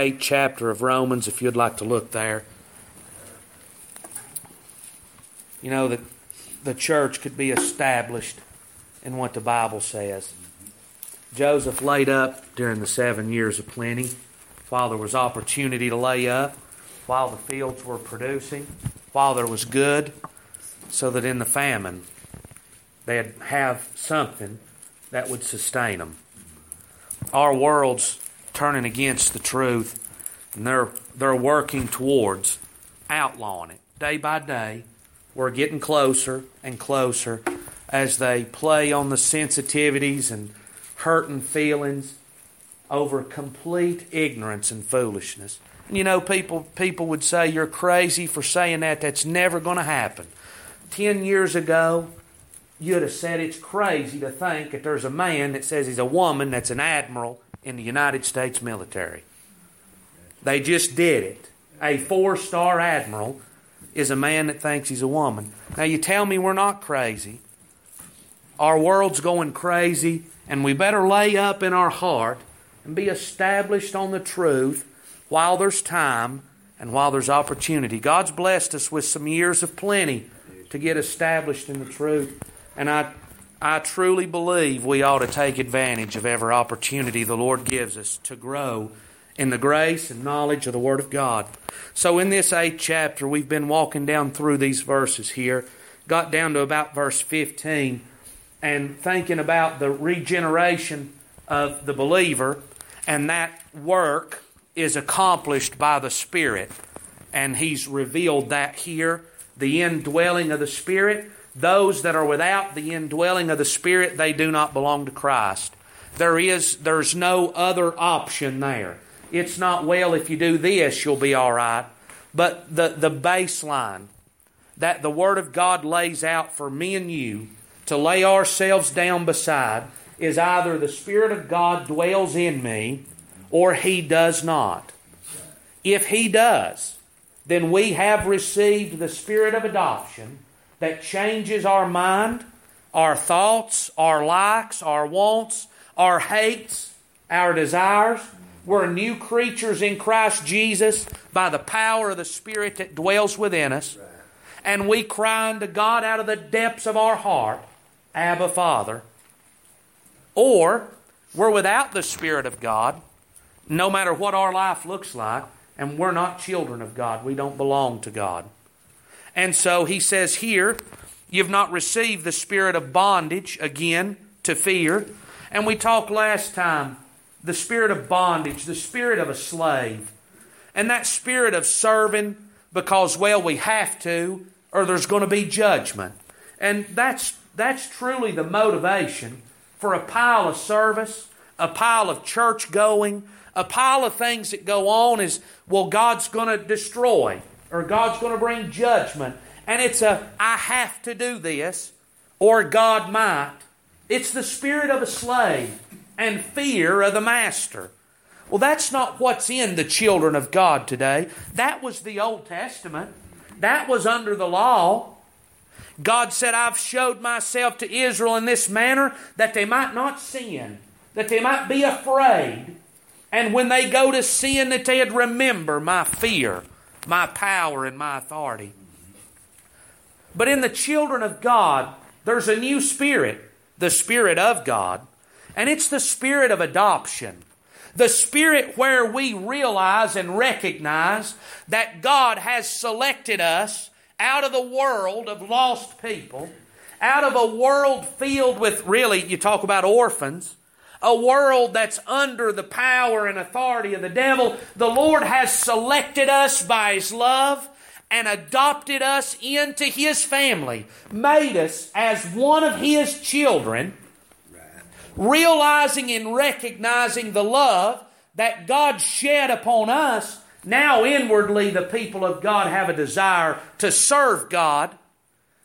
eighth chapter of Romans, if you'd like to look there. You know that the church could be established in what the Bible says. Joseph laid up during the seven years of plenty, while there was opportunity to lay up, while the fields were producing, while there was good, so that in the famine they'd have something that would sustain them. Our world's turning against the truth, and they're they're working towards outlawing it day by day. We're getting closer and closer as they play on the sensitivities and hurting feelings over complete ignorance and foolishness. And you know, people people would say you're crazy for saying that. That's never going to happen. Ten years ago, you'd have said it's crazy to think that there's a man that says he's a woman that's an admiral in the United States military. They just did it. A four star admiral is a man that thinks he's a woman. Now, you tell me we're not crazy. Our world's going crazy, and we better lay up in our heart and be established on the truth while there's time and while there's opportunity. God's blessed us with some years of plenty to get established in the truth. And I, I truly believe we ought to take advantage of every opportunity the Lord gives us to grow in the grace and knowledge of the Word of God. So, in this eighth chapter, we've been walking down through these verses here, got down to about verse 15, and thinking about the regeneration of the believer, and that work is accomplished by the Spirit. And He's revealed that here the indwelling of the Spirit those that are without the indwelling of the Spirit, they do not belong to Christ. There is there's no other option there. It's not well if you do this you'll be all right. But the, the baseline that the Word of God lays out for me and you to lay ourselves down beside is either the Spirit of God dwells in me or He does not. If He does, then we have received the Spirit of adoption that changes our mind, our thoughts, our likes, our wants, our hates, our desires. We're new creatures in Christ Jesus by the power of the Spirit that dwells within us. And we cry unto God out of the depths of our heart, Abba, Father. Or we're without the Spirit of God, no matter what our life looks like, and we're not children of God. We don't belong to God. And so he says here, you've not received the spirit of bondage, again, to fear. And we talked last time, the spirit of bondage, the spirit of a slave. And that spirit of serving because, well, we have to, or there's going to be judgment. And that's, that's truly the motivation for a pile of service, a pile of church going, a pile of things that go on is, well, God's going to destroy or God's going to bring judgment. And it's a, I have to do this, or God might. It's the spirit of a slave and fear of the master. Well, that's not what's in the children of God today. That was the Old Testament, that was under the law. God said, I've showed myself to Israel in this manner that they might not sin, that they might be afraid, and when they go to sin, that they'd remember my fear my power and my authority. But in the children of God, there's a new spirit, the Spirit of God, and it's the Spirit of adoption. The Spirit where we realize and recognize that God has selected us out of the world of lost people, out of a world filled with, really, you talk about orphans, a world that's under the power and authority of the devil, the Lord has selected us by His love and adopted us into His family, made us as one of His children, realizing and recognizing the love that God shed upon us. Now, inwardly, the people of God have a desire to serve God,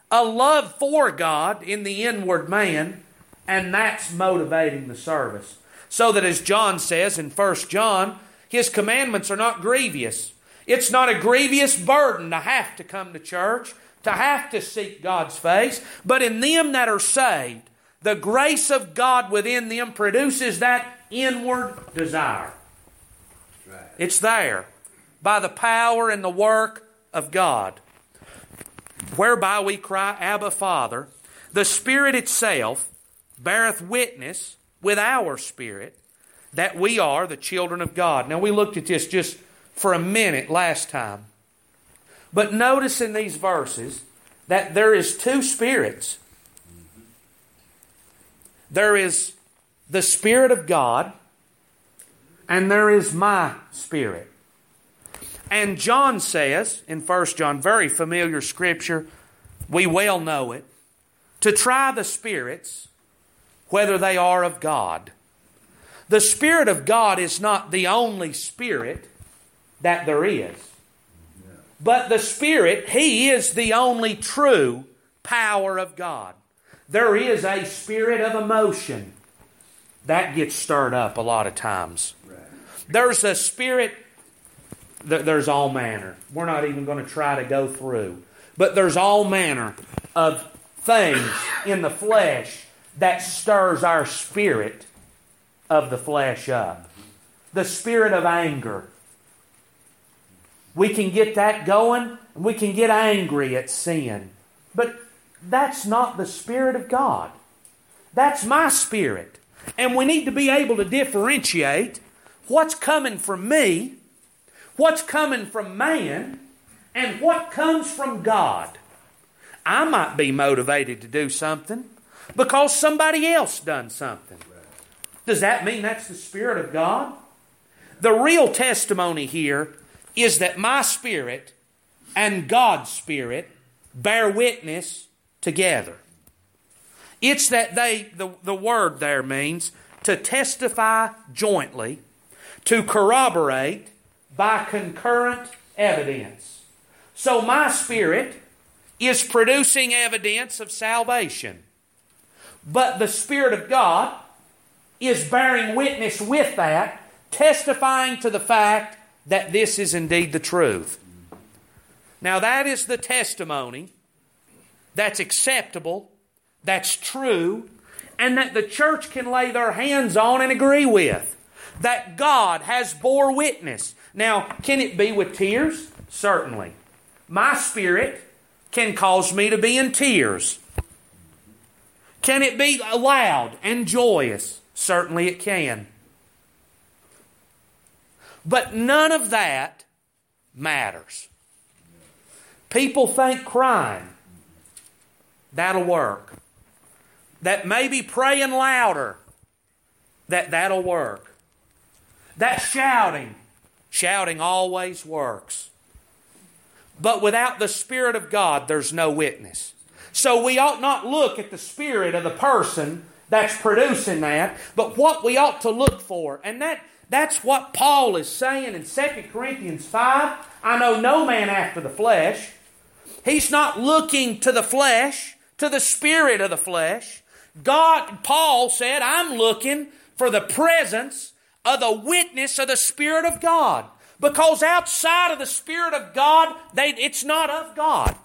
a love for God in the inward man and that's motivating the service. So that as John says in 1 John, his commandments are not grievous. It's not a grievous burden to have to come to church, to have to seek God's face, but in them that are saved, the grace of God within them produces that inward desire. Right. It's there by the power and the work of God, whereby we cry, Abba, Father. The Spirit itself beareth witness with our spirit that we are the children of God. Now, we looked at this just for a minute last time. But notice in these verses that there is two spirits. There is the Spirit of God, and there is my spirit. And John says in 1 John, very familiar scripture, we well know it, to try the spirits whether they are of God. The Spirit of God is not the only Spirit that there is. But the Spirit, He is the only true power of God. There is a spirit of emotion that gets stirred up a lot of times. There's a spirit, there's all manner. We're not even going to try to go through. But there's all manner of things in the flesh that stirs our spirit of the flesh up. The spirit of anger. We can get that going and we can get angry at sin. But that's not the Spirit of God. That's my spirit. And we need to be able to differentiate what's coming from me, what's coming from man, and what comes from God. I might be motivated to do something because somebody else done something. Does that mean that's the Spirit of God? The real testimony here is that my spirit and God's spirit bear witness together. It's that they, the, the word there means to testify jointly, to corroborate by concurrent evidence. So my spirit is producing evidence of salvation. But the Spirit of God is bearing witness with that, testifying to the fact that this is indeed the truth. Now, that is the testimony that's acceptable, that's true, and that the church can lay their hands on and agree with. That God has bore witness. Now, can it be with tears? Certainly. My spirit can cause me to be in tears. Can it be loud and joyous? Certainly it can. But none of that matters. People think crying, that'll work. That maybe praying louder, that that'll work. That shouting, shouting always works. But without the Spirit of God, there's no witness. So we ought not look at the spirit of the person that's producing that, but what we ought to look for. And that that's what Paul is saying in 2 Corinthians 5. I know no man after the flesh. He's not looking to the flesh, to the spirit of the flesh. God, Paul said, I'm looking for the presence of the witness of the Spirit of God. Because outside of the Spirit of God, they, it's not of God.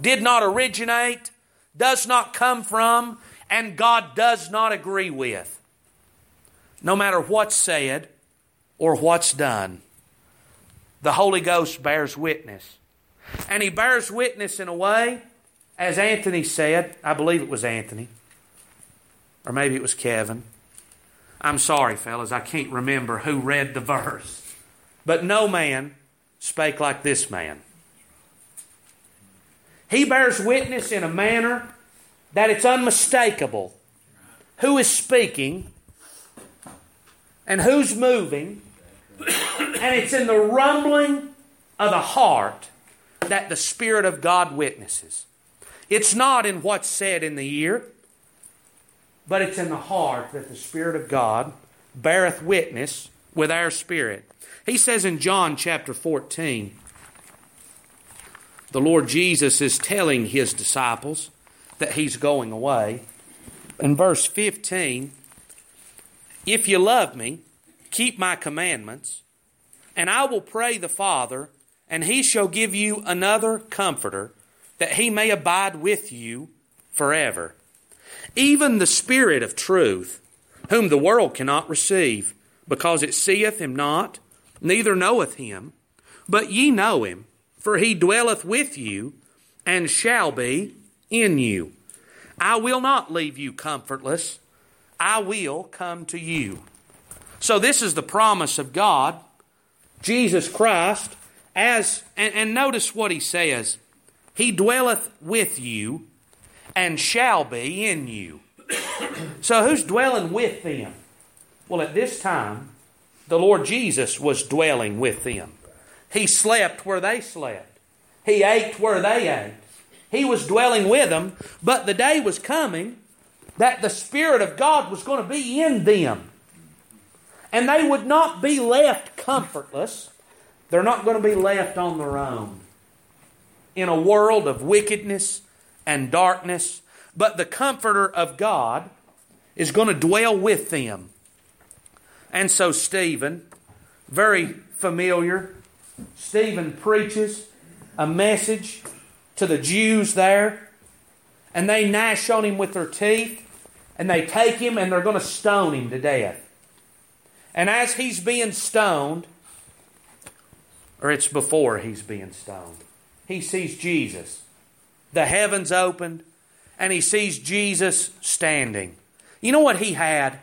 Did not originate, does not come from, and God does not agree with. No matter what's said or what's done, the Holy Ghost bears witness. And He bears witness in a way, as Anthony said, I believe it was Anthony, or maybe it was Kevin. I'm sorry, fellas, I can't remember who read the verse. But no man spake like this man. He bears witness in a manner that it's unmistakable who is speaking and who's moving, and it's in the rumbling of the heart that the Spirit of God witnesses. It's not in what's said in the ear, but it's in the heart that the Spirit of God beareth witness with our spirit. He says in John chapter 14, the Lord Jesus is telling his disciples, that he's going away. In verse 15, if you love me, keep my commandments, and I will pray the Father, and he shall give you another comforter, that he may abide with you forever. Even the Spirit of truth, whom the world cannot receive, because it seeth him not, neither knoweth him, but ye know him, for he dwelleth with you, and shall be in you. I will not leave you comfortless, I will come to you. So, this is the promise of God, Jesus Christ, as, and, and notice what he says He dwelleth with you, and shall be in you. so, who's dwelling with them? Well, at this time, the Lord Jesus was dwelling with them. He slept where they slept, He ate where they ate. He was dwelling with them, but the day was coming that the Spirit of God was going to be in them. And they would not be left comfortless. They're not going to be left on their own in a world of wickedness and darkness. But the Comforter of God is going to dwell with them. And so, Stephen, very familiar, Stephen preaches a message to the Jews there, and they gnash on him with their teeth, and they take him and they're going to stone him to death. And as he's being stoned, or it's before he's being stoned, he sees Jesus. The heavens opened, and he sees Jesus standing. You know what he had?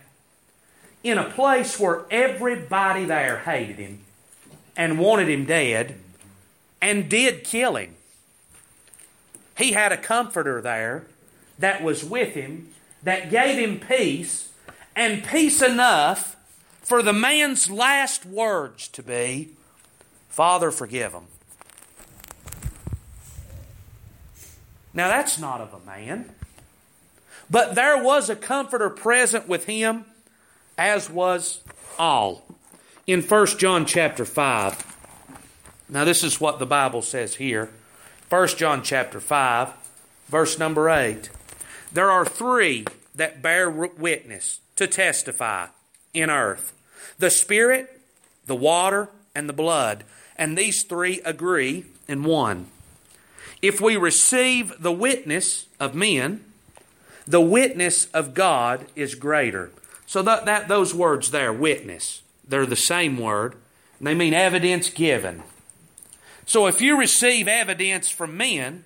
in a place where everybody there hated him and wanted him dead and did kill him. He had a comforter there that was with him that gave him peace and peace enough for the man's last words to be, Father, forgive them. Now, that's not of a man. But there was a comforter present with him as was all. In 1 John chapter 5, now this is what the Bible says here. 1 John chapter 5, verse number 8. There are three that bear witness to testify in earth the Spirit, the water, and the blood. And these three agree in one. If we receive the witness of men, the witness of God is greater. So that, that those words there, witness, they're the same word. They mean evidence given. So if you receive evidence from men,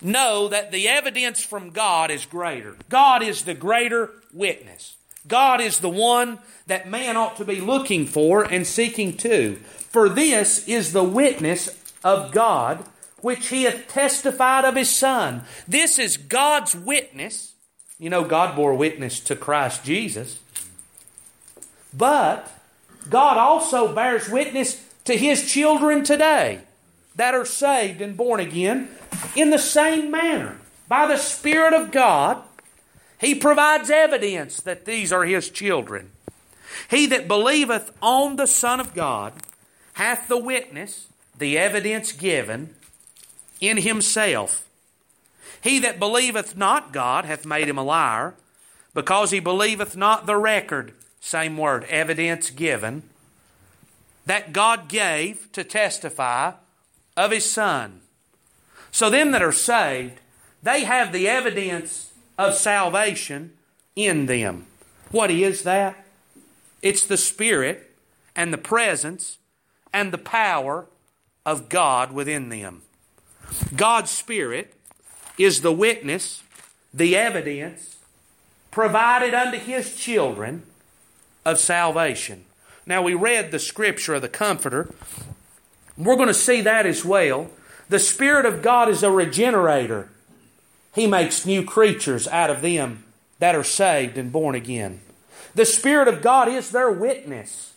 know that the evidence from God is greater. God is the greater witness. God is the one that man ought to be looking for and seeking to. For this is the witness of God which he hath testified of his Son. This is God's witness. You know, God bore witness to Christ Jesus. But God also bears witness to His children today that are saved and born again in the same manner. By the Spirit of God, He provides evidence that these are His children. He that believeth on the Son of God hath the witness, the evidence given in himself. He that believeth not God hath made him a liar, because he believeth not the record same word, evidence given, that God gave to testify of His Son. So, them that are saved, they have the evidence of salvation in them. What is that? It's the Spirit and the presence and the power of God within them. God's Spirit is the witness, the evidence provided unto His children of salvation. Now, we read the scripture of the Comforter. We're going to see that as well. The Spirit of God is a regenerator, He makes new creatures out of them that are saved and born again. The Spirit of God is their witness,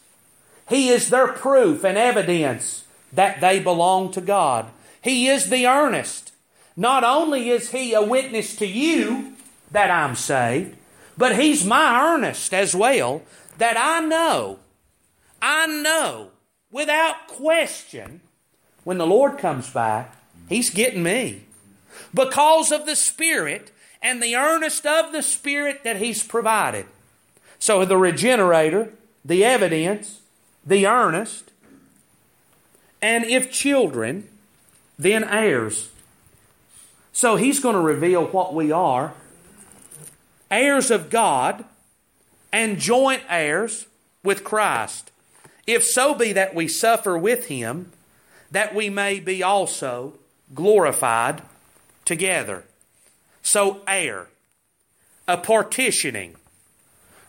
He is their proof and evidence that they belong to God. He is the earnest. Not only is He a witness to you that I'm saved, but He's my earnest as well that I know, I know without question, when the Lord comes back, He's getting me. Because of the Spirit and the earnest of the Spirit that He's provided. So the regenerator, the evidence, the earnest, and if children, then heirs. So He's going to reveal what we are heirs of God and joint heirs with Christ, if so be that we suffer with him, that we may be also glorified together. So, heir, a partitioning,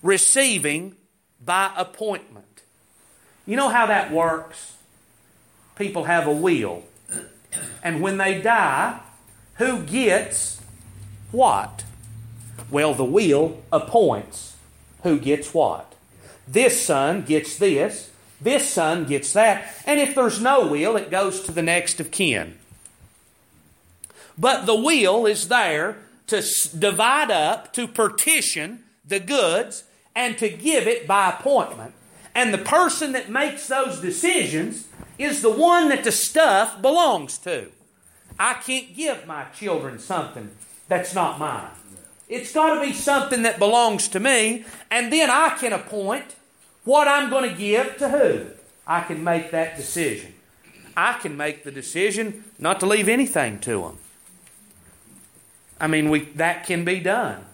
receiving by appointment. You know how that works? People have a will. And when they die, who gets what? Well, the will appoints who gets what. This son gets this, this son gets that, and if there's no will, it goes to the next of kin. But the will is there to divide up, to partition the goods, and to give it by appointment. And the person that makes those decisions is the one that the stuff belongs to. I can't give my children something that's not mine. It's got to be something that belongs to me, and then I can appoint what I'm going to give to who. I can make that decision. I can make the decision not to leave anything to them. I mean, we, that can be done.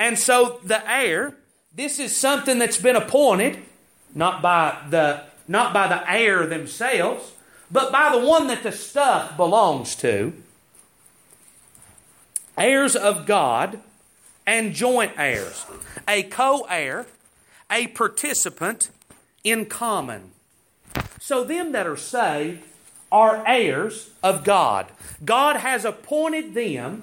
And so the heir, this is something that's been appointed, not by the not by the heir themselves, but by the one that the stuff belongs to. Heirs of God and joint heirs, a co heir, a participant in common. So, them that are saved are heirs of God. God has appointed them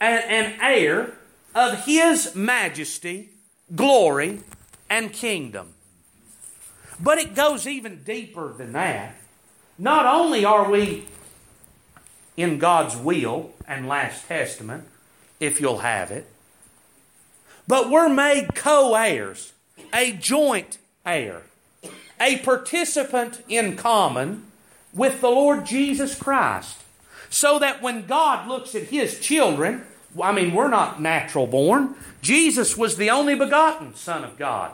an, an heir of His majesty, glory, and kingdom. But it goes even deeper than that. Not only are we in God's will and last testament, if you'll have it, but we're made co heirs, a joint heir, a participant in common with the Lord Jesus Christ. So that when God looks at His children, I mean, we're not natural born. Jesus was the only begotten Son of God.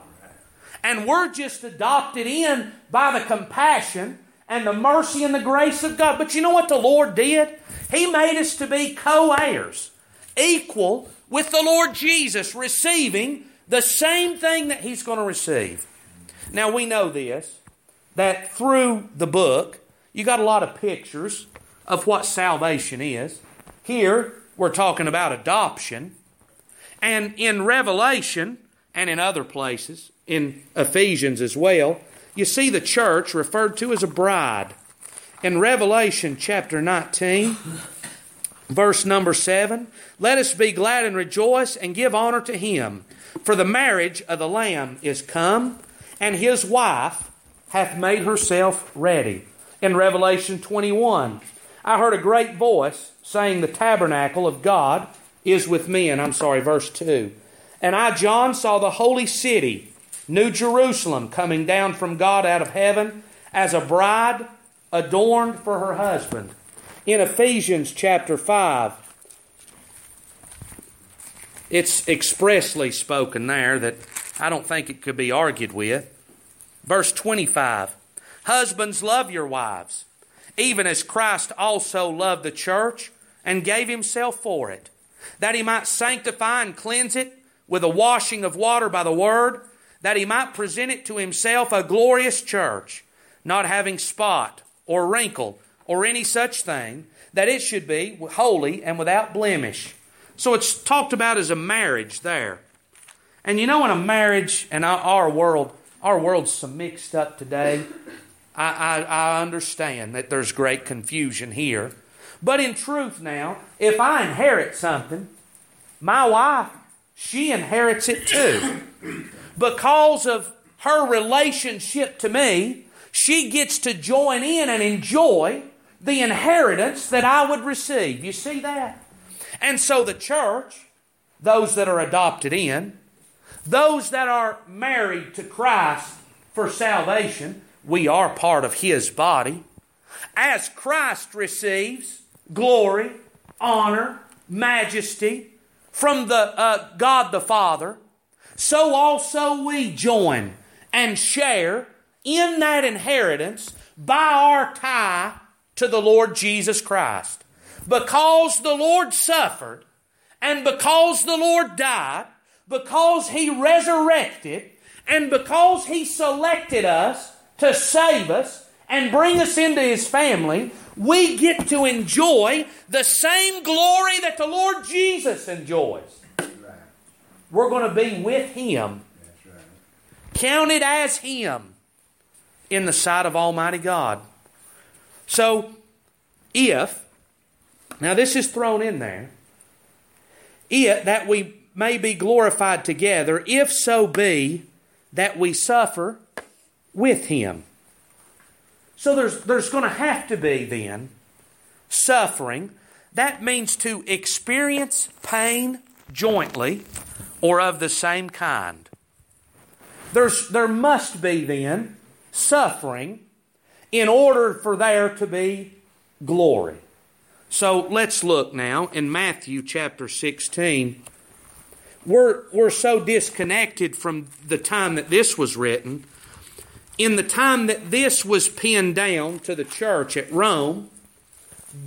And we're just adopted in by the compassion and the mercy and the grace of God. But you know what the Lord did? He made us to be co heirs, equal with the Lord Jesus, receiving the same thing that He's going to receive. Now we know this that through the book, you got a lot of pictures of what salvation is. Here, we're talking about adoption. And in Revelation and in other places, in Ephesians as well, you see the church referred to as a bride. In Revelation chapter 19, verse number 7, let us be glad and rejoice and give honor to him, for the marriage of the Lamb is come, and his wife hath made herself ready. In Revelation 21, I heard a great voice saying, The tabernacle of God is with me. And I'm sorry, verse 2. And I, John, saw the holy city, New Jerusalem, coming down from God out of heaven as a bride adorned for her husband. In Ephesians chapter 5, it's expressly spoken there that I don't think it could be argued with. Verse 25 Husbands, love your wives even as Christ also loved the church and gave himself for it, that he might sanctify and cleanse it with a washing of water by the word, that he might present it to himself a glorious church, not having spot or wrinkle or any such thing, that it should be holy and without blemish. So it's talked about as a marriage there. And you know, in a marriage, and our world, our world's so mixed up today. I, I, I understand that there's great confusion here. But in truth, now, if I inherit something, my wife, she inherits it too. Because of her relationship to me, she gets to join in and enjoy the inheritance that I would receive. You see that? And so the church, those that are adopted in, those that are married to Christ for salvation, we are part of His body. As Christ receives glory, honor, majesty from the uh, God the Father, so also we join and share in that inheritance by our tie to the Lord Jesus Christ. Because the Lord suffered, and because the Lord died, because He resurrected, and because He selected us to save us and bring us into His family, we get to enjoy the same glory that the Lord Jesus enjoys. We're going to be with Him, counted as Him in the sight of Almighty God. So, if, now this is thrown in there, if that we may be glorified together, if so be that we suffer with Him. So there's, there's going to have to be then suffering. That means to experience pain jointly or of the same kind. There's, there must be then suffering in order for there to be glory. So let's look now in Matthew chapter 16. We're, we're so disconnected from the time that this was written in the time that this was pinned down to the church at Rome,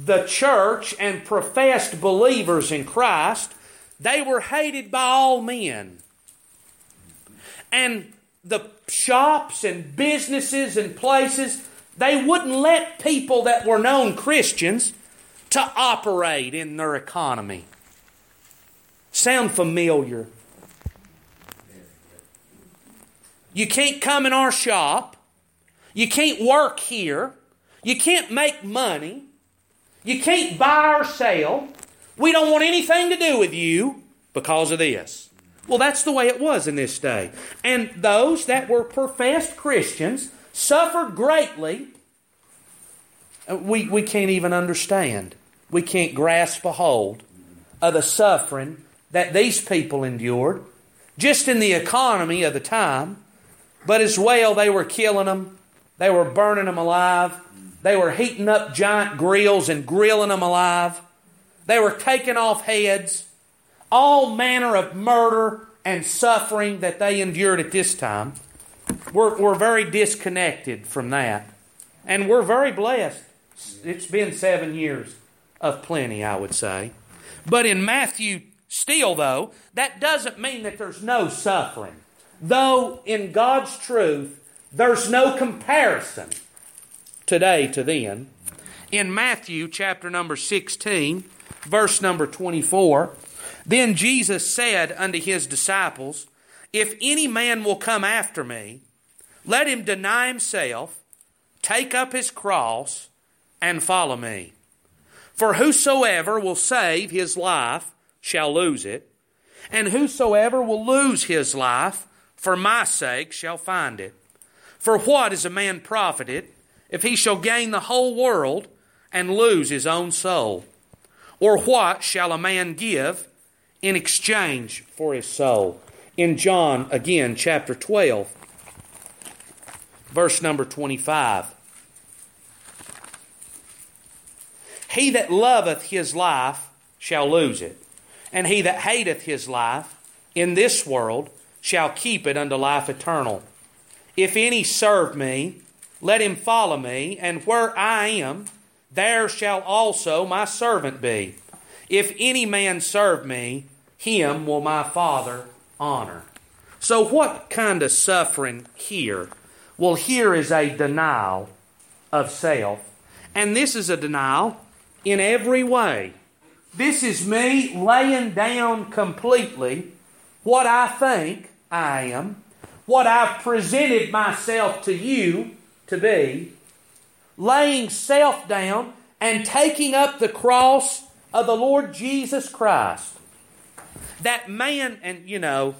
the church and professed believers in Christ, they were hated by all men. And the shops and businesses and places, they wouldn't let people that were known Christians to operate in their economy. Sound familiar? You can't come in our shop. You can't work here. You can't make money. You can't buy or sell. We don't want anything to do with you because of this. Well, that's the way it was in this day. And those that were professed Christians suffered greatly. Uh, we, we can't even understand. We can't grasp a hold of the suffering that these people endured just in the economy of the time. But as well, they were killing them, they were burning them alive, they were heating up giant grills and grilling them alive, they were taking off heads. All manner of murder and suffering that they endured at this time. We're, we're very disconnected from that. And we're very blessed. It's been seven years of plenty, I would say. But in Matthew, still though, that doesn't mean that there's no suffering though in God's truth there's no comparison today to then. In Matthew chapter number 16, verse number 24, then Jesus said unto his disciples, If any man will come after me, let him deny himself, take up his cross, and follow me. For whosoever will save his life shall lose it, and whosoever will lose his life for my sake shall find it. For what is a man profited if he shall gain the whole world and lose his own soul? Or what shall a man give in exchange for his soul? In John, again, chapter 12, verse number 25. He that loveth his life shall lose it, and he that hateth his life in this world shall keep it unto life eternal. If any serve me, let him follow me, and where I am, there shall also my servant be. If any man serve me, him will my Father honor. So, what kind of suffering here? Well, here is a denial of self, and this is a denial in every way. This is me laying down completely what I think I am, what I've presented myself to you to be, laying self down and taking up the cross of the Lord Jesus Christ. That man, and you know,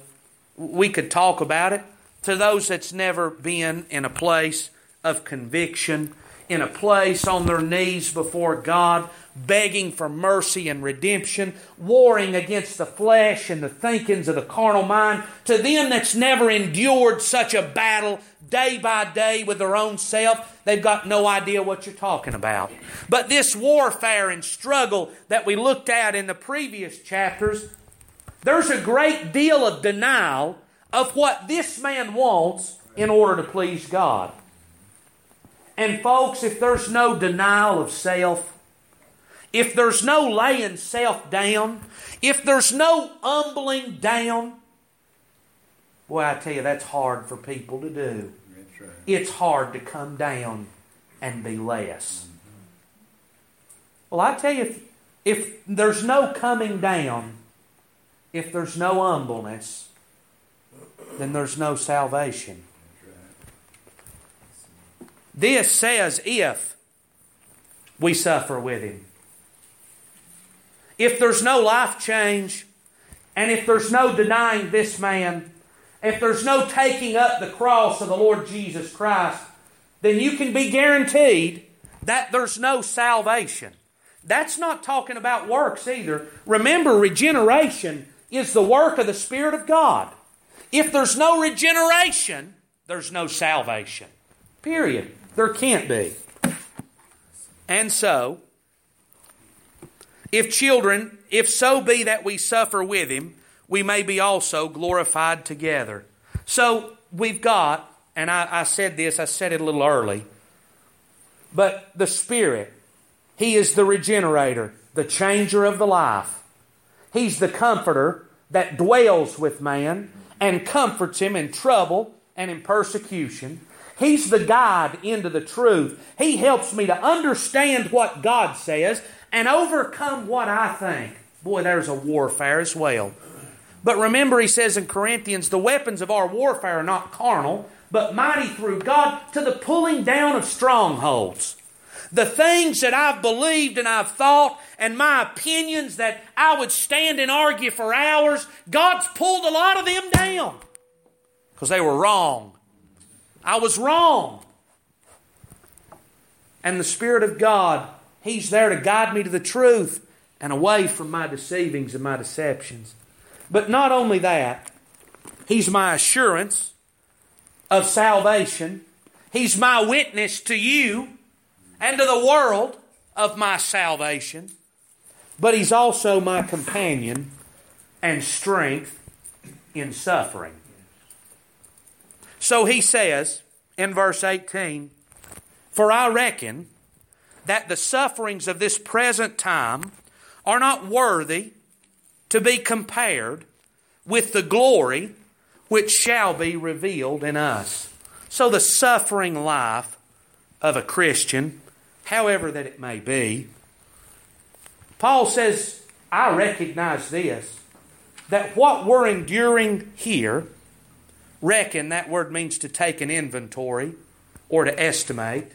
we could talk about it to those that's never been in a place of conviction, in a place on their knees before God, begging for mercy and redemption, warring against the flesh and the thinkings of the carnal mind, to them that's never endured such a battle day by day with their own self, they've got no idea what you're talking about. But this warfare and struggle that we looked at in the previous chapters, there's a great deal of denial of what this man wants in order to please God. And folks, if there's no denial of self, if there's no laying self down, if there's no humbling down, boy, I tell you, that's hard for people to do. it's hard to come down and be less. Mm-hmm. Well, I tell you, if, if there's no coming down, if there's no humbleness, then there's no salvation. This says if we suffer with Him. If there's no life change, and if there's no denying this man, if there's no taking up the cross of the Lord Jesus Christ, then you can be guaranteed that there's no salvation. That's not talking about works either. Remember, regeneration is the work of the Spirit of God. If there's no regeneration, there's no salvation. Period. There can't be. And so, if children, if so be that we suffer with him, we may be also glorified together. So we've got, and I, I said this, I said it a little early, but the Spirit, He is the regenerator, the changer of the life. He's the comforter that dwells with man and comforts him in trouble and in persecution. He's the guide into the truth. He helps me to understand what God says and overcome what I think. Boy, there's a warfare as well. But remember, he says in Corinthians, the weapons of our warfare are not carnal, but mighty through God to the pulling down of strongholds. The things that I've believed and I've thought and my opinions that I would stand and argue for hours, God's pulled a lot of them down because they were wrong. I was wrong. And the Spirit of God, He's there to guide me to the truth and away from my deceivings and my deceptions. But not only that, He's my assurance of salvation. He's my witness to you and to the world of my salvation. But He's also my companion and strength in suffering. So He says in verse 18, For I reckon that the sufferings of this present time are not worthy to be compared with the glory which shall be revealed in us. So, the suffering life of a Christian, however that it may be, Paul says, I recognize this, that what we're enduring here, reckon, that word means to take an inventory or to estimate.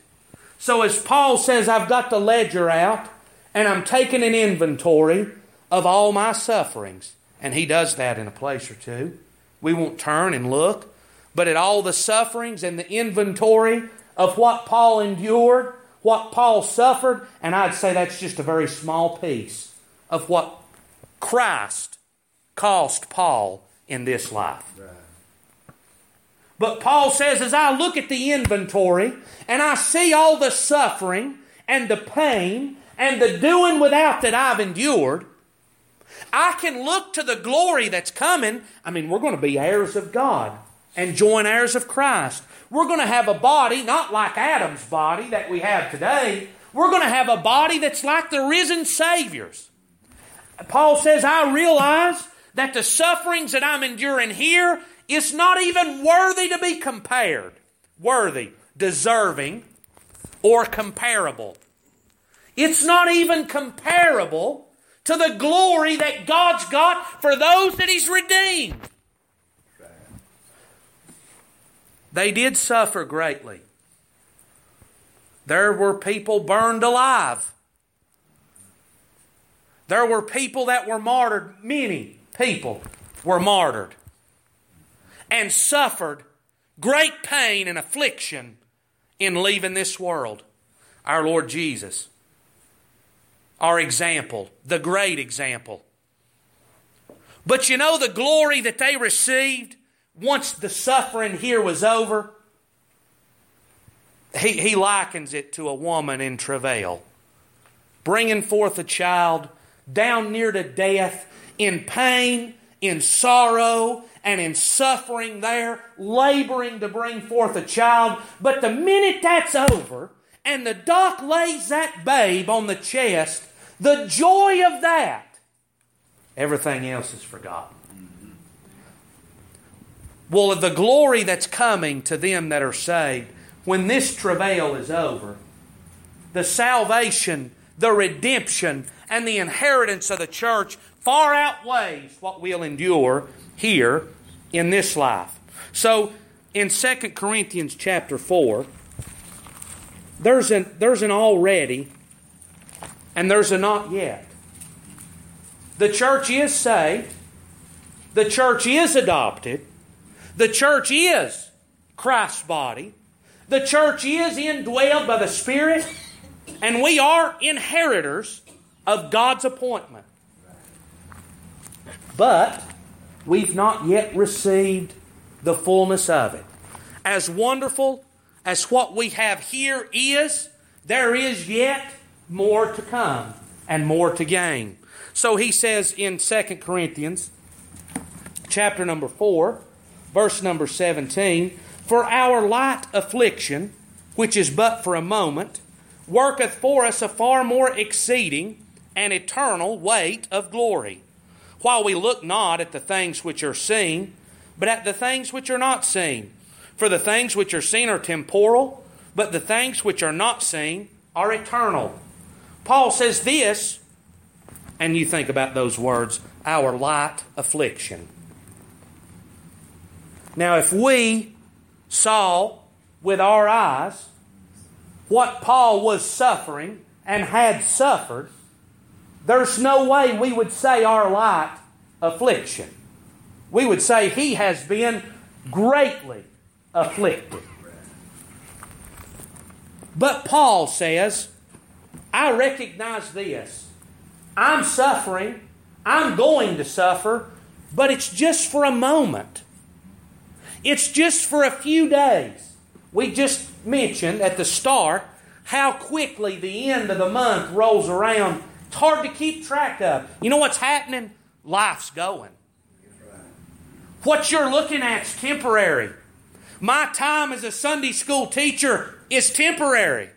So, as Paul says, I've got the ledger out and I'm taking an inventory of all my sufferings. And he does that in a place or two. We won't turn and look, but at all the sufferings and the inventory of what Paul endured, what Paul suffered, and I'd say that's just a very small piece of what Christ cost Paul in this life. But Paul says, as I look at the inventory and I see all the suffering and the pain and the doing without that I've endured, I can look to the glory that's coming. I mean, we're going to be heirs of God and join heirs of Christ. We're going to have a body, not like Adam's body that we have today. We're going to have a body that's like the risen Savior's. Paul says, I realize that the sufferings that I'm enduring here is not even worthy to be compared. Worthy, deserving, or comparable. It's not even comparable to the glory that God's got for those that He's redeemed. They did suffer greatly. There were people burned alive. There were people that were martyred. Many people were martyred and suffered great pain and affliction in leaving this world. Our Lord Jesus our example, the great example. But you know the glory that they received once the suffering here was over? He, he likens it to a woman in travail, bringing forth a child down near to death, in pain, in sorrow, and in suffering there, laboring to bring forth a child. But the minute that's over, and the doc lays that babe on the chest, the joy of that, everything else is forgotten. Well, of the glory that's coming to them that are saved when this travail is over, the salvation, the redemption, and the inheritance of the church far outweighs what we'll endure here in this life. So, in 2 Corinthians chapter 4, there's an, there's an already and there's a not yet. The church is saved. The church is adopted. The church is Christ's body. The church is indwelled by the Spirit. And we are inheritors of God's appointment. But we've not yet received the fullness of it. As wonderful as what we have here is, there is yet more to come and more to gain. So he says in 2 Corinthians chapter number 4, verse number 17, For our light affliction, which is but for a moment, worketh for us a far more exceeding and eternal weight of glory, while we look not at the things which are seen, but at the things which are not seen. For the things which are seen are temporal, but the things which are not seen are eternal. Paul says this, and you think about those words our light affliction. Now, if we saw with our eyes what Paul was suffering and had suffered, there's no way we would say our light affliction. We would say he has been greatly afflicted. But Paul says, I recognize this. I'm suffering. I'm going to suffer, but it's just for a moment. It's just for a few days. We just mentioned at the start how quickly the end of the month rolls around. It's hard to keep track of. You know what's happening? Life's going. What you're looking at is temporary. My time as a Sunday school teacher is temporary.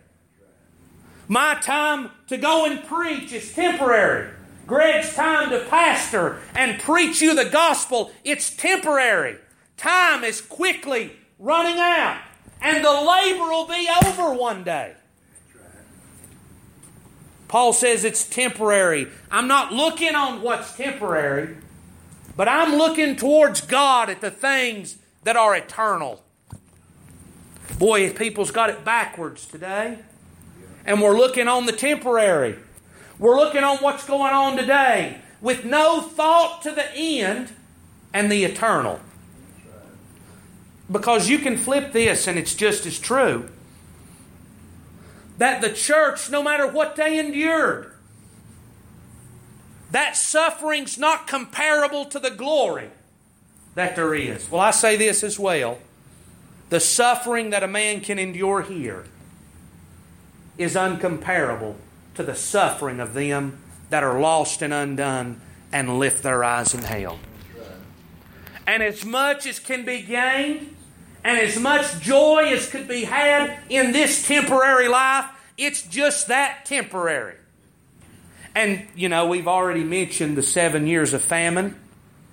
My time to go and preach is temporary. Greg's time to pastor and preach you the gospel, it's temporary. Time is quickly running out, and the labor will be over one day. Paul says it's temporary. I'm not looking on what's temporary, but I'm looking towards God at the things that are eternal. Boy, if people's got it backwards today and we're looking on the temporary. We're looking on what's going on today with no thought to the end and the eternal. Because you can flip this and it's just as true. That the church, no matter what they endured, that suffering's not comparable to the glory that there is. Well, I say this as well. The suffering that a man can endure here is uncomparable to the suffering of them that are lost and undone and lift their eyes in hell. And as much as can be gained, and as much joy as could be had in this temporary life, it's just that temporary. And, you know, we've already mentioned the seven years of famine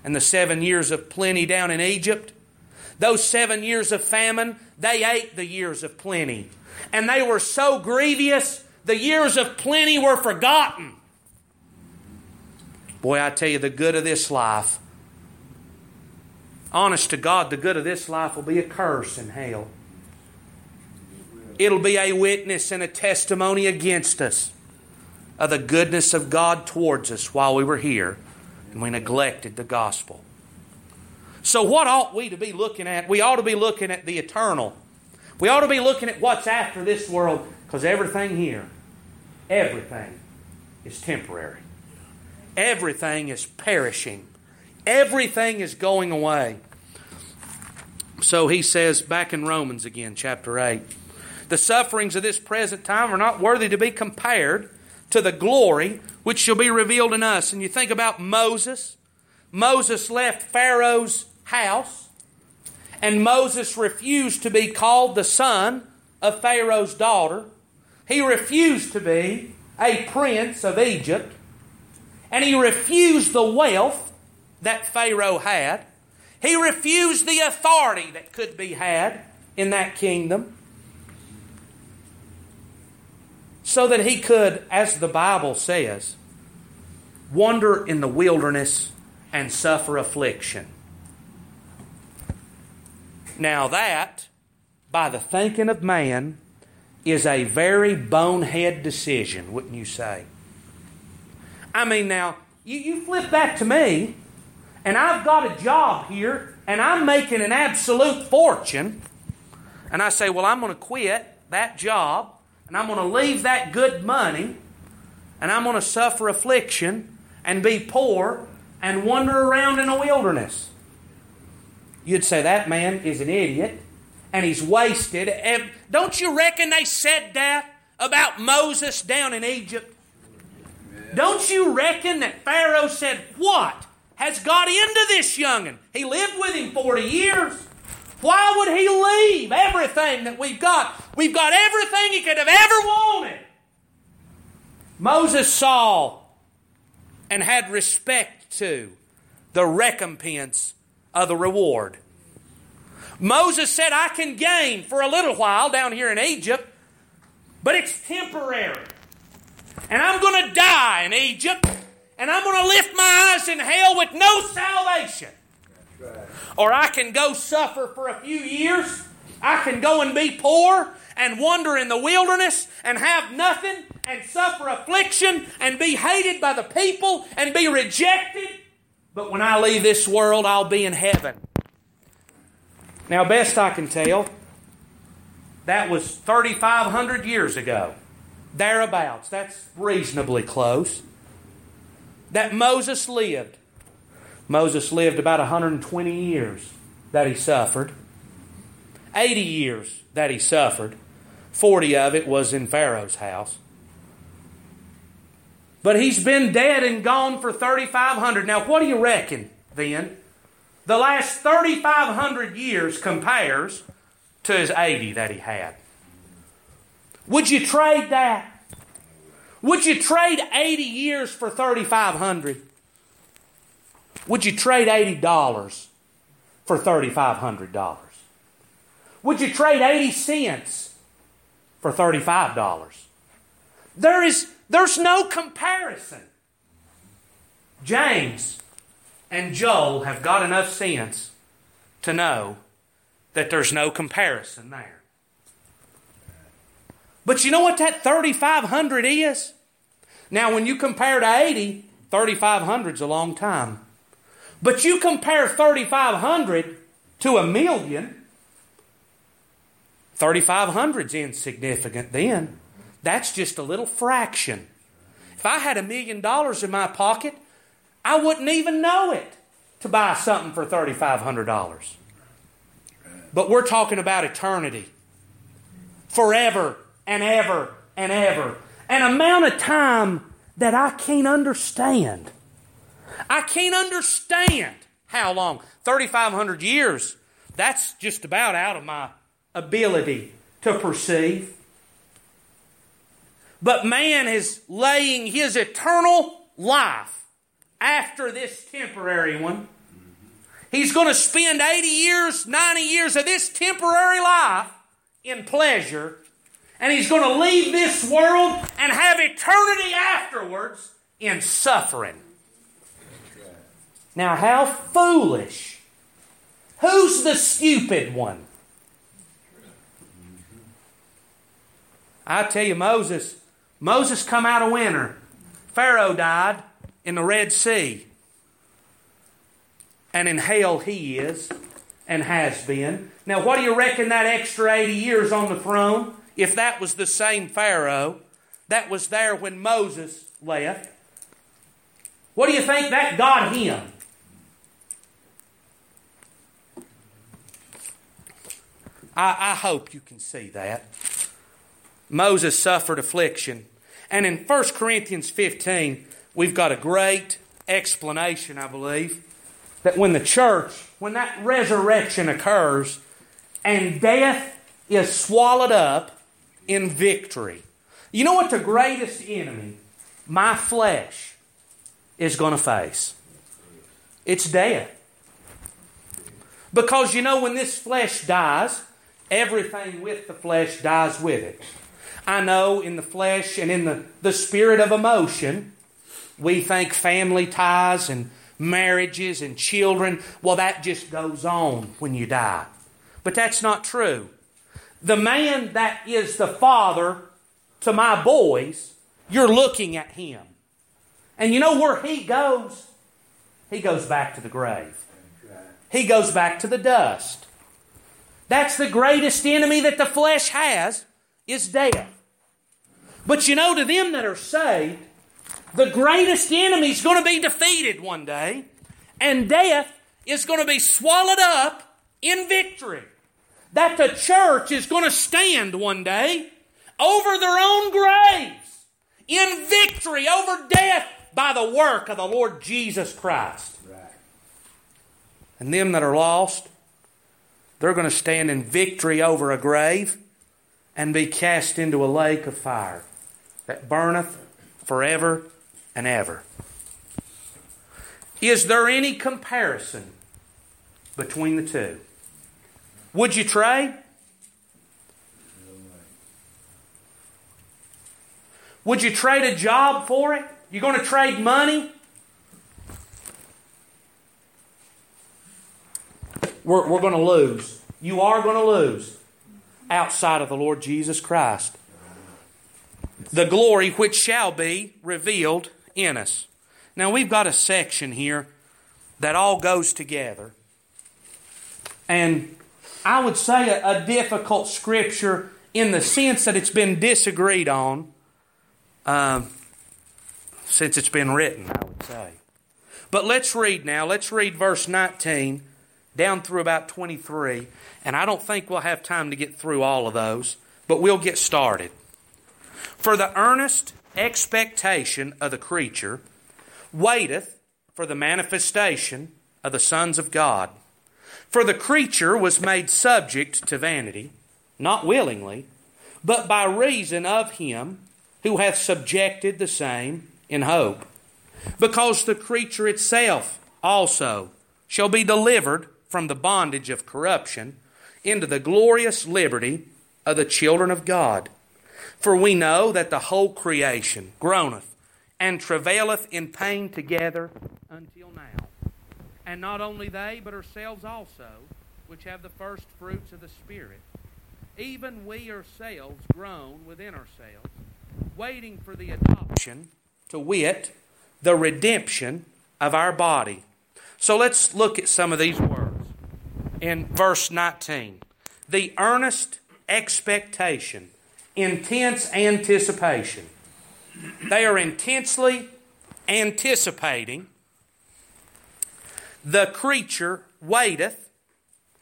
and the seven years of plenty down in Egypt. Those seven years of famine, they ate the years of plenty and they were so grievous, the years of plenty were forgotten. Boy, I tell you, the good of this life, honest to God, the good of this life will be a curse in hell. It'll be a witness and a testimony against us of the goodness of God towards us while we were here and we neglected the gospel. So, what ought we to be looking at? We ought to be looking at the eternal. We ought to be looking at what's after this world because everything here, everything is temporary. Everything is perishing. Everything is going away. So he says back in Romans again, chapter 8 the sufferings of this present time are not worthy to be compared to the glory which shall be revealed in us. And you think about Moses. Moses left Pharaoh's house and Moses refused to be called the son of Pharaoh's daughter. He refused to be a prince of Egypt. And he refused the wealth that Pharaoh had. He refused the authority that could be had in that kingdom. so that he could, as the Bible says, wander in the wilderness and suffer affliction. Now, that, by the thinking of man, is a very bonehead decision, wouldn't you say? I mean, now, you, you flip that to me, and I've got a job here, and I'm making an absolute fortune, and I say, well, I'm going to quit that job, and I'm going to leave that good money, and I'm going to suffer affliction and be poor and wander around in a wilderness. You'd say that man is an idiot and he's wasted. And Don't you reckon they said that about Moses down in Egypt? Don't you reckon that Pharaoh said, What has got into this youngin'? He lived with him 40 years. Why would he leave everything that we've got? We've got everything he could have ever wanted. Moses saw and had respect to the recompense of the reward. Moses said, I can gain for a little while down here in Egypt, but it's temporary. And I'm going to die in Egypt, and I'm going to lift my eyes in hell with no salvation. Or I can go suffer for a few years. I can go and be poor and wander in the wilderness and have nothing and suffer affliction and be hated by the people and be rejected. But when I leave this world, I'll be in heaven. Now, best I can tell, that was 3,500 years ago. Thereabouts. That's reasonably close. That Moses lived. Moses lived about 120 years that he suffered. 80 years that he suffered. 40 of it was in Pharaoh's house. But he's been dead and gone for 3,500. Now, what do you reckon then? The last 3,500 years compares to his 80 that he had. Would you trade that? Would you trade 80 years for 3,500? Would you trade $80 for $3,500? Would you trade 80 cents for $35? There is, there's no comparison. James and Joel have got enough sense to know that there's no comparison there. But you know what that 3500 is? Now when you compare to 80, 3500 is a long time. But you compare 3500 to a million, 3500 is insignificant then. That's just a little fraction. If I had a million dollars in my pocket, I wouldn't even know it to buy something for $3,500. But we're talking about eternity. Forever and ever and ever. An amount of time that I can't understand. I can't understand how long. 3,500 years. That's just about out of my ability to perceive. But man is laying his eternal life after this temporary one. He's going to spend 80 years, 90 years of this temporary life in pleasure, and he's going to leave this world and have eternity afterwards in suffering. Now, how foolish. Who's the stupid one? I tell you, Moses, Moses come out of winter. Pharaoh died in the Red Sea. And in hell he is and has been. Now, what do you reckon that extra 80 years on the throne, if that was the same Pharaoh that was there when Moses left, what do you think that got him? I, I hope you can see that. Moses suffered affliction. And in 1 Corinthians 15, we've got a great explanation, I believe, that when the church, when that resurrection occurs and death is swallowed up in victory, you know what the greatest enemy, my flesh, is going to face? It's death. Because you know, when this flesh dies, everything with the flesh dies with it. I know in the flesh and in the, the spirit of emotion, we think family ties and marriages and children, well, that just goes on when you die. But that's not true. The man that is the father to my boys, you're looking at him. And you know where he goes? He goes back to the grave. He goes back to the dust. That's the greatest enemy that the flesh has is death. But you know, to them that are saved, the greatest enemy is going to be defeated one day, and death is going to be swallowed up in victory. That the church is going to stand one day over their own graves in victory over death by the work of the Lord Jesus Christ. Right. And them that are lost, they're going to stand in victory over a grave and be cast into a lake of fire that burneth forever and ever. Is there any comparison between the two? Would you trade? Would you trade a job for it? You're going to trade money? We're, we're going to lose. You are going to lose outside of the Lord Jesus Christ the glory which shall be revealed in us. Now, we've got a section here that all goes together. And I would say a, a difficult scripture in the sense that it's been disagreed on um, since it's been written, I would say. But let's read now. Let's read verse 19 down through about 23. And I don't think we'll have time to get through all of those, but we'll get started. For the earnest expectation of the creature waiteth for the manifestation of the sons of God. For the creature was made subject to vanity, not willingly, but by reason of him who hath subjected the same in hope. Because the creature itself also shall be delivered from the bondage of corruption into the glorious liberty of the children of God. For we know that the whole creation groaneth and travaileth in pain together until. And not only they, but ourselves also, which have the first fruits of the Spirit, even we ourselves groan within ourselves, waiting for the adoption, to wit, the redemption of our body. So let's look at some of these words. In verse 19, the earnest expectation intense anticipation. They are intensely anticipating. The creature waiteth.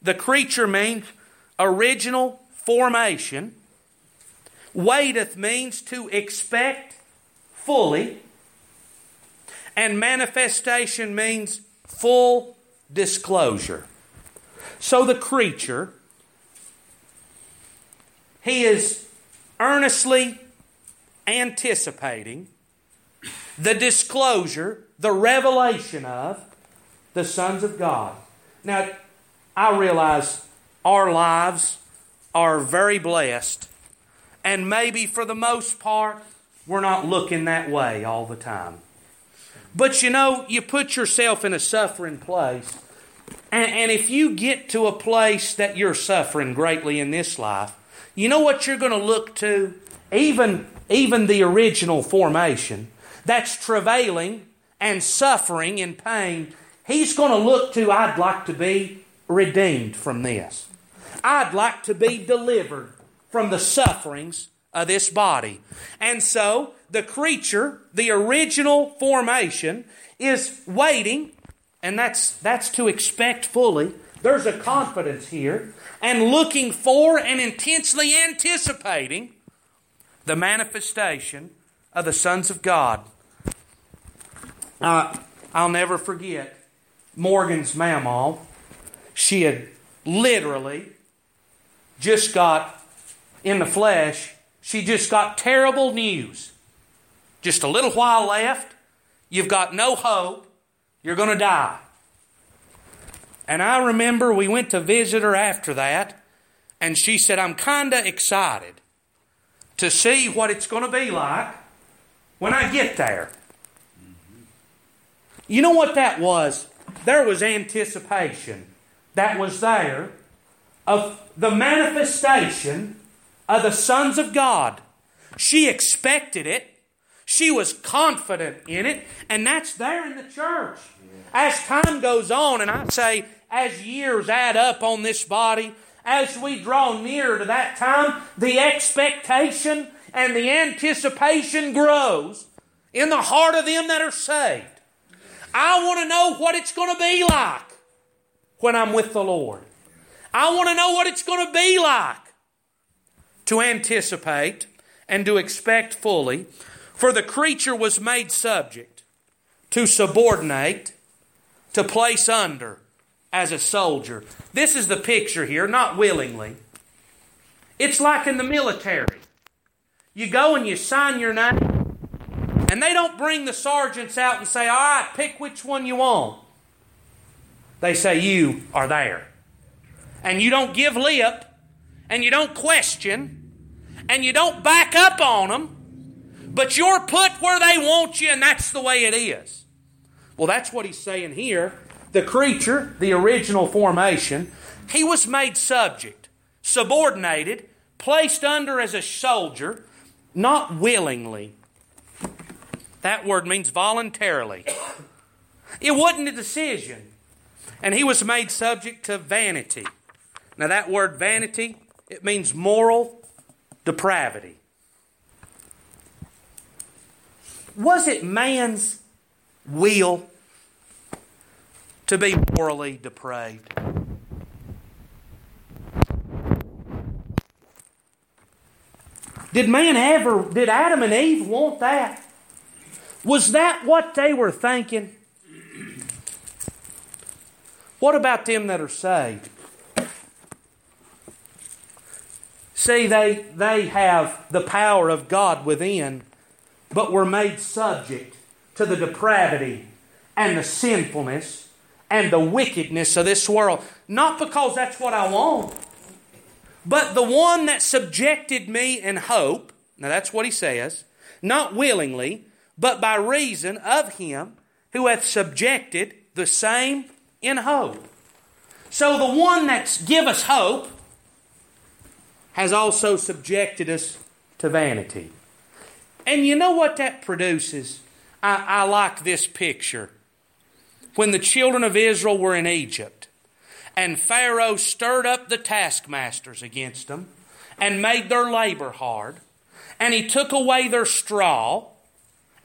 The creature means original formation. Waiteth means to expect fully. And manifestation means full disclosure. So the creature, he is earnestly anticipating the disclosure, the revelation of the sons of God. Now, I realize our lives are very blessed, and maybe for the most part, we're not looking that way all the time. But you know, you put yourself in a suffering place, and, and if you get to a place that you're suffering greatly in this life, you know what you're going to look to? Even, even the original formation that's travailing and suffering in pain, he's going to look to, I'd like to be redeemed from this. I'd like to be delivered from the sufferings of this body. And so the creature, the original formation, is waiting, and that's, that's to expect fully. There's a confidence here and looking for and intensely anticipating the manifestation of the sons of God. Uh, I'll never forget Morgan's mamaw. She had literally just got in the flesh, she just got terrible news. Just a little while left. You've got no hope. You're going to die. And I remember we went to visit her after that, and she said, I'm kind of excited to see what it's going to be like when I get there. You know what that was? There was anticipation that was there of the manifestation of the sons of God. She expected it. She was confident in it, and that's there in the church. As time goes on, and I say, as years add up on this body, as we draw near to that time, the expectation and the anticipation grows in the heart of them that are saved. I want to know what it's going to be like when I'm with the Lord. I want to know what it's going to be like to anticipate and to expect fully. For the creature was made subject to subordinate, to place under as a soldier. This is the picture here, not willingly. It's like in the military. You go and you sign your name, and they don't bring the sergeants out and say, All right, pick which one you want. They say, You are there. And you don't give lip, and you don't question, and you don't back up on them, but you're put where they want you, and that's the way it is. Well, that's what he's saying here. The creature, the original formation, he was made subject, subordinated, placed under as a soldier, not willingly. That word means voluntarily. It wasn't a decision. And he was made subject to vanity. Now, that word vanity, it means moral depravity. Was it man's will to be morally depraved? Did man ever, did Adam and Eve want that? Was that what they were thinking? What about them that are saved? See, they, they have the power of God within, but were made subject to the depravity and the sinfulness and the wickedness of this world. Not because that's what I want, but the one that subjected me in hope, now that's what he says, not willingly, but by reason of him who hath subjected the same in hope. So the one that's give us hope has also subjected us to vanity. And you know what that produces? I, I like this picture. When the children of Israel were in Egypt, and Pharaoh stirred up the taskmasters against them and made their labor hard, and he took away their straw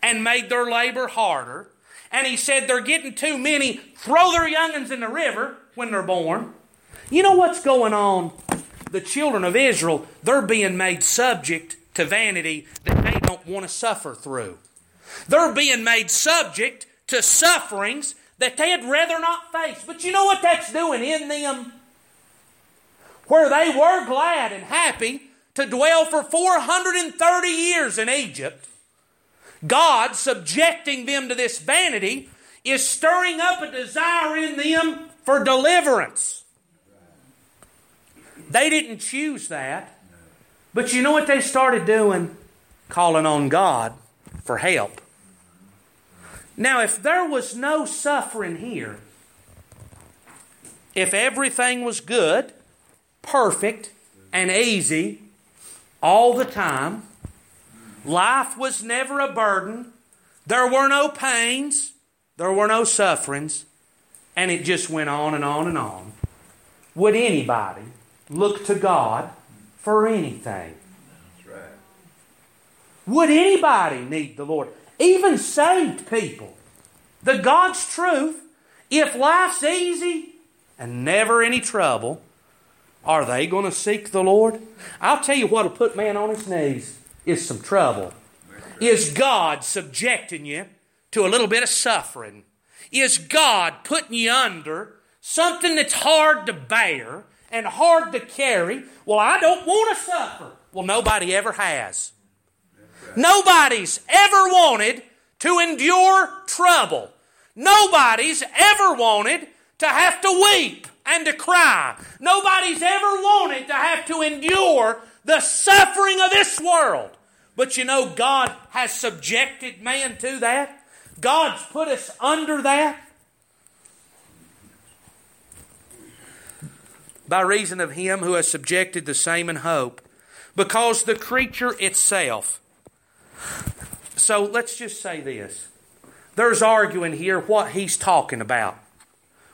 and made their labor harder, and he said, They're getting too many, throw their youngins in the river when they're born. You know what's going on the children of Israel, they're being made subject to vanity that they don't want to suffer through. They're being made subject to sufferings that they'd rather not face. But you know what that's doing in them? Where they were glad and happy to dwell for 430 years in Egypt, God subjecting them to this vanity is stirring up a desire in them for deliverance. They didn't choose that. But you know what they started doing? Calling on God for help. Now, if there was no suffering here, if everything was good, perfect, and easy all the time, life was never a burden, there were no pains, there were no sufferings, and it just went on and on and on, would anybody look to God for anything. Would anybody need the Lord? Even saved people. The God's truth, if life's easy and never any trouble, are they going to seek the Lord? I'll tell you what'll put man on his knees is some trouble. Is God subjecting you to a little bit of suffering? Is God putting you under something that's hard to bear and hard to carry. Well, I don't want to suffer. Well, nobody ever has. Nobody's ever wanted to endure trouble. Nobody's ever wanted to have to weep and to cry. Nobody's ever wanted to have to endure the suffering of this world. But you know, God has subjected man to that. God's put us under that. By reason of Him who has subjected the same in hope. Because the creature itself. So let's just say this. There's arguing here what He's talking about.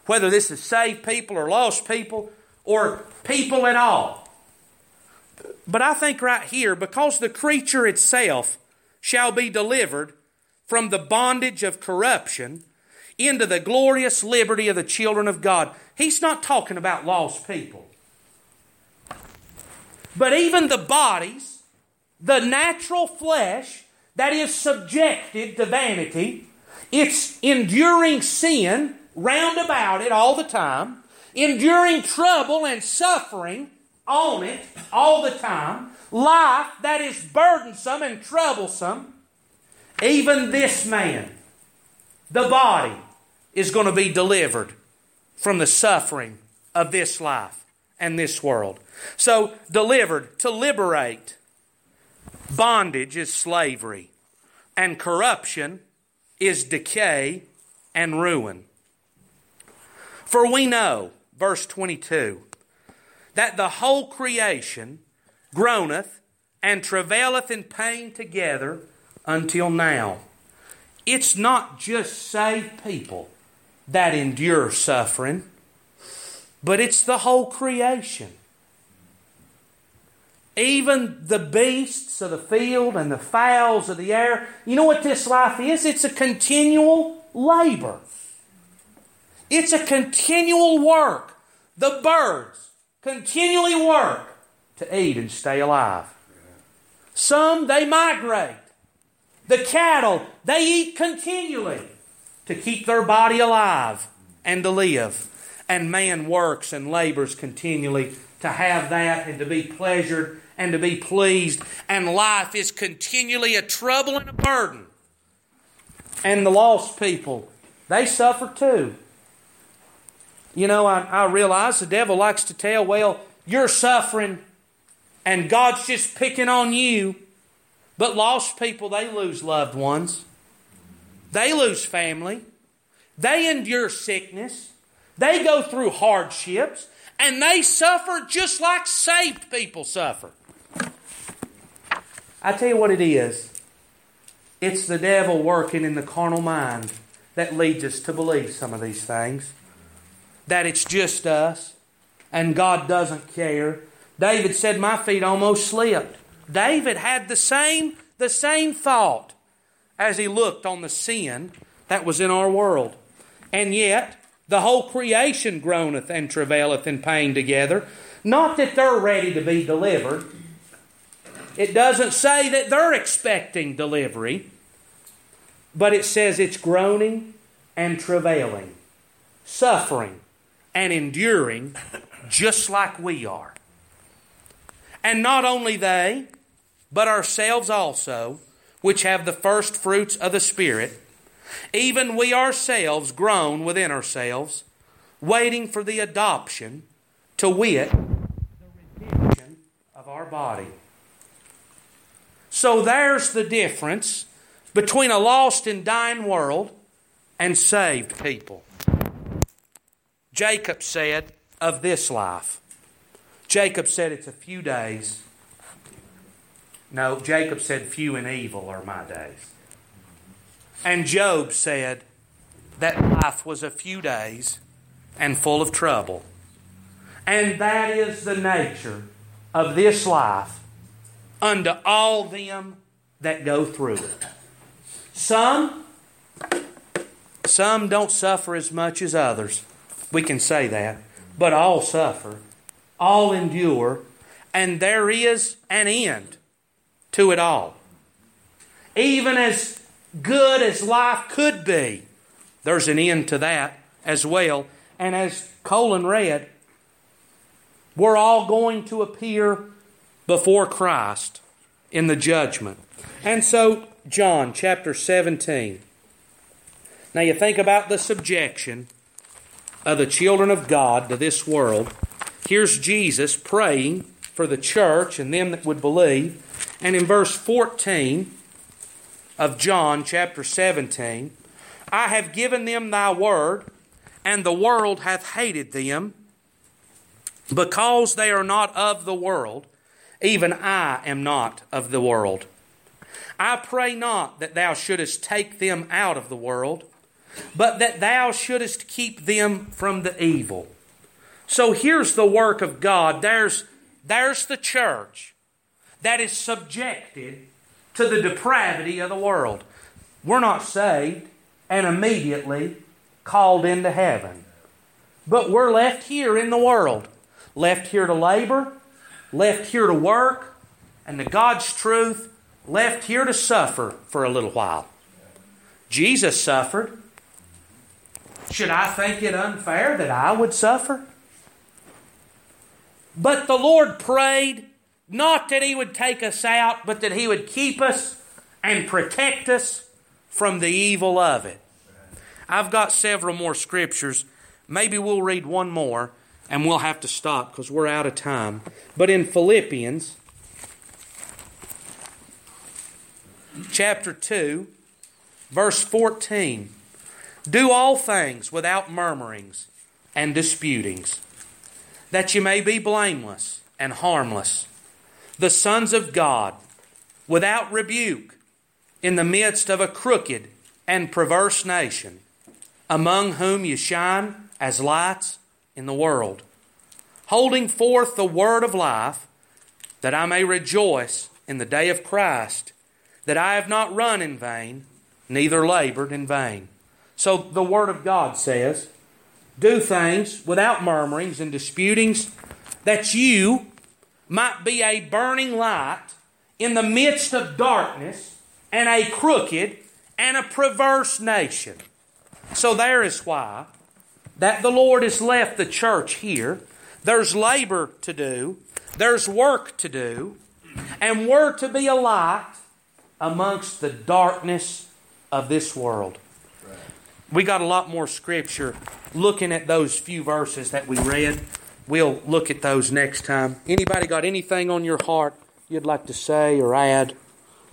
Whether this is saved people or lost people or people at all. But I think right here, because the creature itself shall be delivered from the bondage of corruption into the glorious liberty of the children of God. He's not talking about lost people. But even the bodies, the natural flesh that is subjected to vanity, it's enduring sin round about it all the time, enduring trouble and suffering on it all the time, life that is burdensome and troublesome, even this man, the body, is going to be delivered from the suffering of this life and this world. So, delivered to liberate. Bondage is slavery, and corruption is decay and ruin. For we know, verse 22, that the whole creation groaneth and travaileth in pain together until now. It's not just saved people that endure suffering, but it's the whole creation. Even the beasts of the field and the fowls of the air. You know what this life is? It's a continual labor. It's a continual work. The birds, continually work to eat and stay alive. Some, they migrate. The cattle, they eat continually to keep their body alive and to live. And man works and labors continually to have that and to be pleasured and to be pleased. And life is continually a trouble and a burden. And the lost people, they suffer too. You know, I, I realize the devil likes to tell, well, you're suffering and God's just picking on you. But lost people, they lose loved ones. They lose family. They endure sickness. They go through hardships. And they suffer just like saved people suffer. I tell you what it is it's the devil working in the carnal mind that leads us to believe some of these things that it's just us and God doesn't care. David said, My feet almost slipped. David had the same, the same thought as he looked on the sin that was in our world. And yet, the whole creation groaneth and travaileth in pain together. Not that they're ready to be delivered. It doesn't say that they're expecting delivery, but it says it's groaning and travailing, suffering and enduring just like we are. And not only they, but ourselves also, which have the first fruits of the Spirit, even we ourselves groan within ourselves, waiting for the adoption, to wit, the redemption of our body. So there's the difference between a lost and dying world and saved people. Jacob said of this life, Jacob said it's a few days. No, Jacob said few and evil are my days. And Job said that life was a few days and full of trouble. And that is the nature of this life unto all them that go through it. Some some don't suffer as much as others. We can say that. But all suffer, all endure, and there is an end to it all. Even as good as life could be, there's an end to that as well. And as Colin read, we're all going to appear before Christ in the judgment. And so, John chapter 17. Now, you think about the subjection of the children of God to this world, here's Jesus praying for the church and them that would believe. And in verse 14 of John chapter 17, I have given them thy word, and the world hath hated them, because they are not of the world, even I am not of the world. I pray not that thou shouldest take them out of the world, but that thou shouldest keep them from the evil. So here's the work of God. There's, there's the church that is subjected to the depravity of the world. We're not saved and immediately called into heaven. But we're left here in the world, left here to labor, left here to work, and to God's truth, left here to suffer for a little while. Jesus suffered. Should I think it unfair that I would suffer? But the Lord prayed not that He would take us out, but that He would keep us and protect us from the evil of it. I've got several more scriptures. Maybe we'll read one more and we'll have to stop because we're out of time. But in Philippians chapter 2, verse 14, do all things without murmurings and disputings, that you may be blameless and harmless, the sons of God, without rebuke, in the midst of a crooked and perverse nation, among whom you shine as lights in the world, holding forth the word of life, that I may rejoice in the day of Christ, that I have not run in vain, neither labored in vain. So the word of God says, do things without murmurings and disputings, that you might be a burning light in the midst of darkness and a crooked and a perverse nation. So there is why that the Lord has left the church here. There's labor to do, there's work to do, and we're to be a light amongst the darkness of this world. We got a lot more scripture looking at those few verses that we read. We'll look at those next time. Anybody got anything on your heart you'd like to say or add?